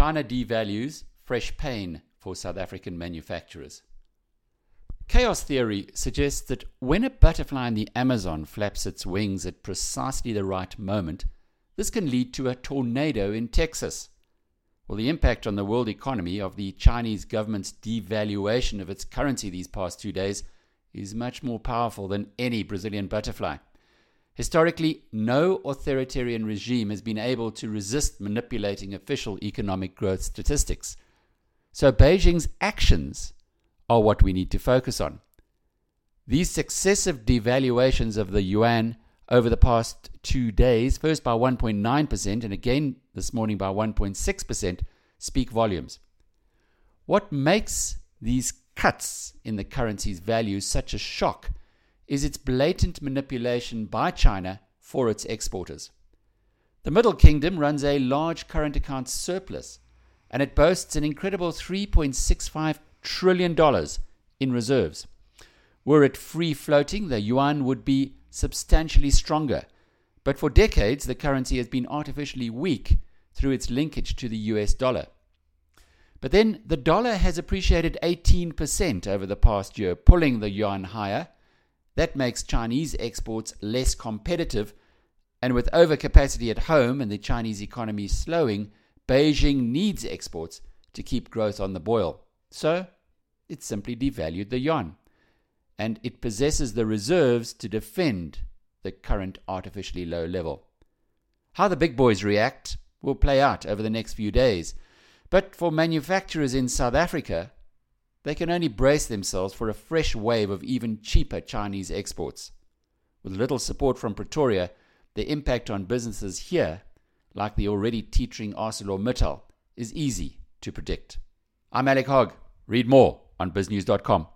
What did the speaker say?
China devalues, fresh pain for South African manufacturers. Chaos theory suggests that when a butterfly in the Amazon flaps its wings at precisely the right moment, this can lead to a tornado in Texas. Well, the impact on the world economy of the Chinese government's devaluation of its currency these past two days is much more powerful than any Brazilian butterfly. Historically, no authoritarian regime has been able to resist manipulating official economic growth statistics. So Beijing's actions are what we need to focus on. These successive devaluations of the yuan over the past two days, first by 1.9% and again this morning by 1.6%, speak volumes. What makes these cuts in the currency's value such a shock is its blatant manipulation by China for its exporters. The Middle Kingdom runs a large current account surplus, and it boasts an incredible $3.65 trillion in reserves. Were it free floating, the yuan would be substantially stronger. But for decades, the currency has been artificially weak through its linkage to the US dollar. But then the dollar has appreciated 18% over the past year, pulling the yuan higher. That makes Chinese exports less competitive. And with overcapacity at home and the Chinese economy slowing, Beijing needs exports to keep growth on the boil. So it simply devalued the yuan and it possesses the reserves to defend the current artificially low level. How the big boys react will play out over the next few days, but for manufacturers in South Africa, they can only brace themselves for a fresh wave of even cheaper Chinese exports. With little support from Pretoria, the impact on businesses here, like the already teetering ArcelorMittal, is easy to predict. I'm Alec Hogg. Read more on biznews.com.